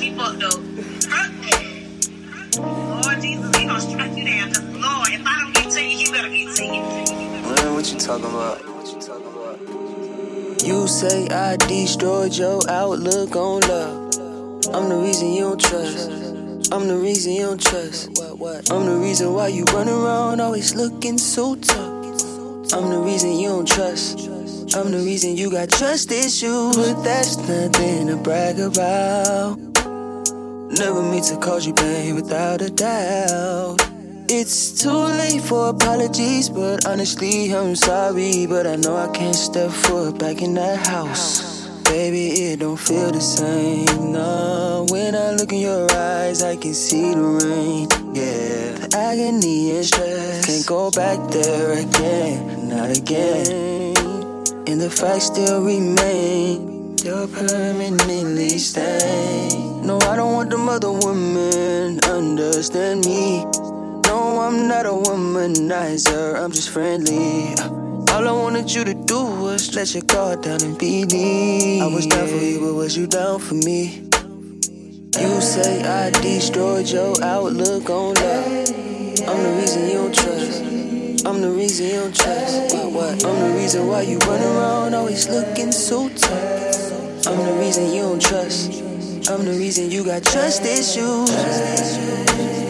me fucked up. Lord Jesus, he gonna strike you down. Cause Lord, if I don't get to you, he better get to you. Man. What you talking about? You say I destroyed your outlook on love. I'm the reason you don't trust. I'm the reason you don't trust. I'm the reason why you run around always looking so tough. I'm the reason you don't trust. I'm the reason you got trust issues, but that's nothing to brag about. Never meant to cause you pain without a doubt. It's too late for apologies, but honestly, I'm sorry. But I know I can't step foot back in that house. Baby, it don't feel the same. No, when I look in your eyes, I can see the rain. Yeah, the agony and stress can't go back there again, not again. And the facts still remain. You're permanently stained. No, I don't want them other women understand me. No, I'm not a womanizer, I'm just friendly. All I wanted you to do was let your guard down and believe. I was down for you, but was you down for me? You say I destroyed your outlook on love. I'm the reason you don't trust. I'm the reason you don't trust. What, what? I'm the reason why you run around always looking so tough. I'm the reason you don't trust. I'm the reason you got trust issues. Oh, no,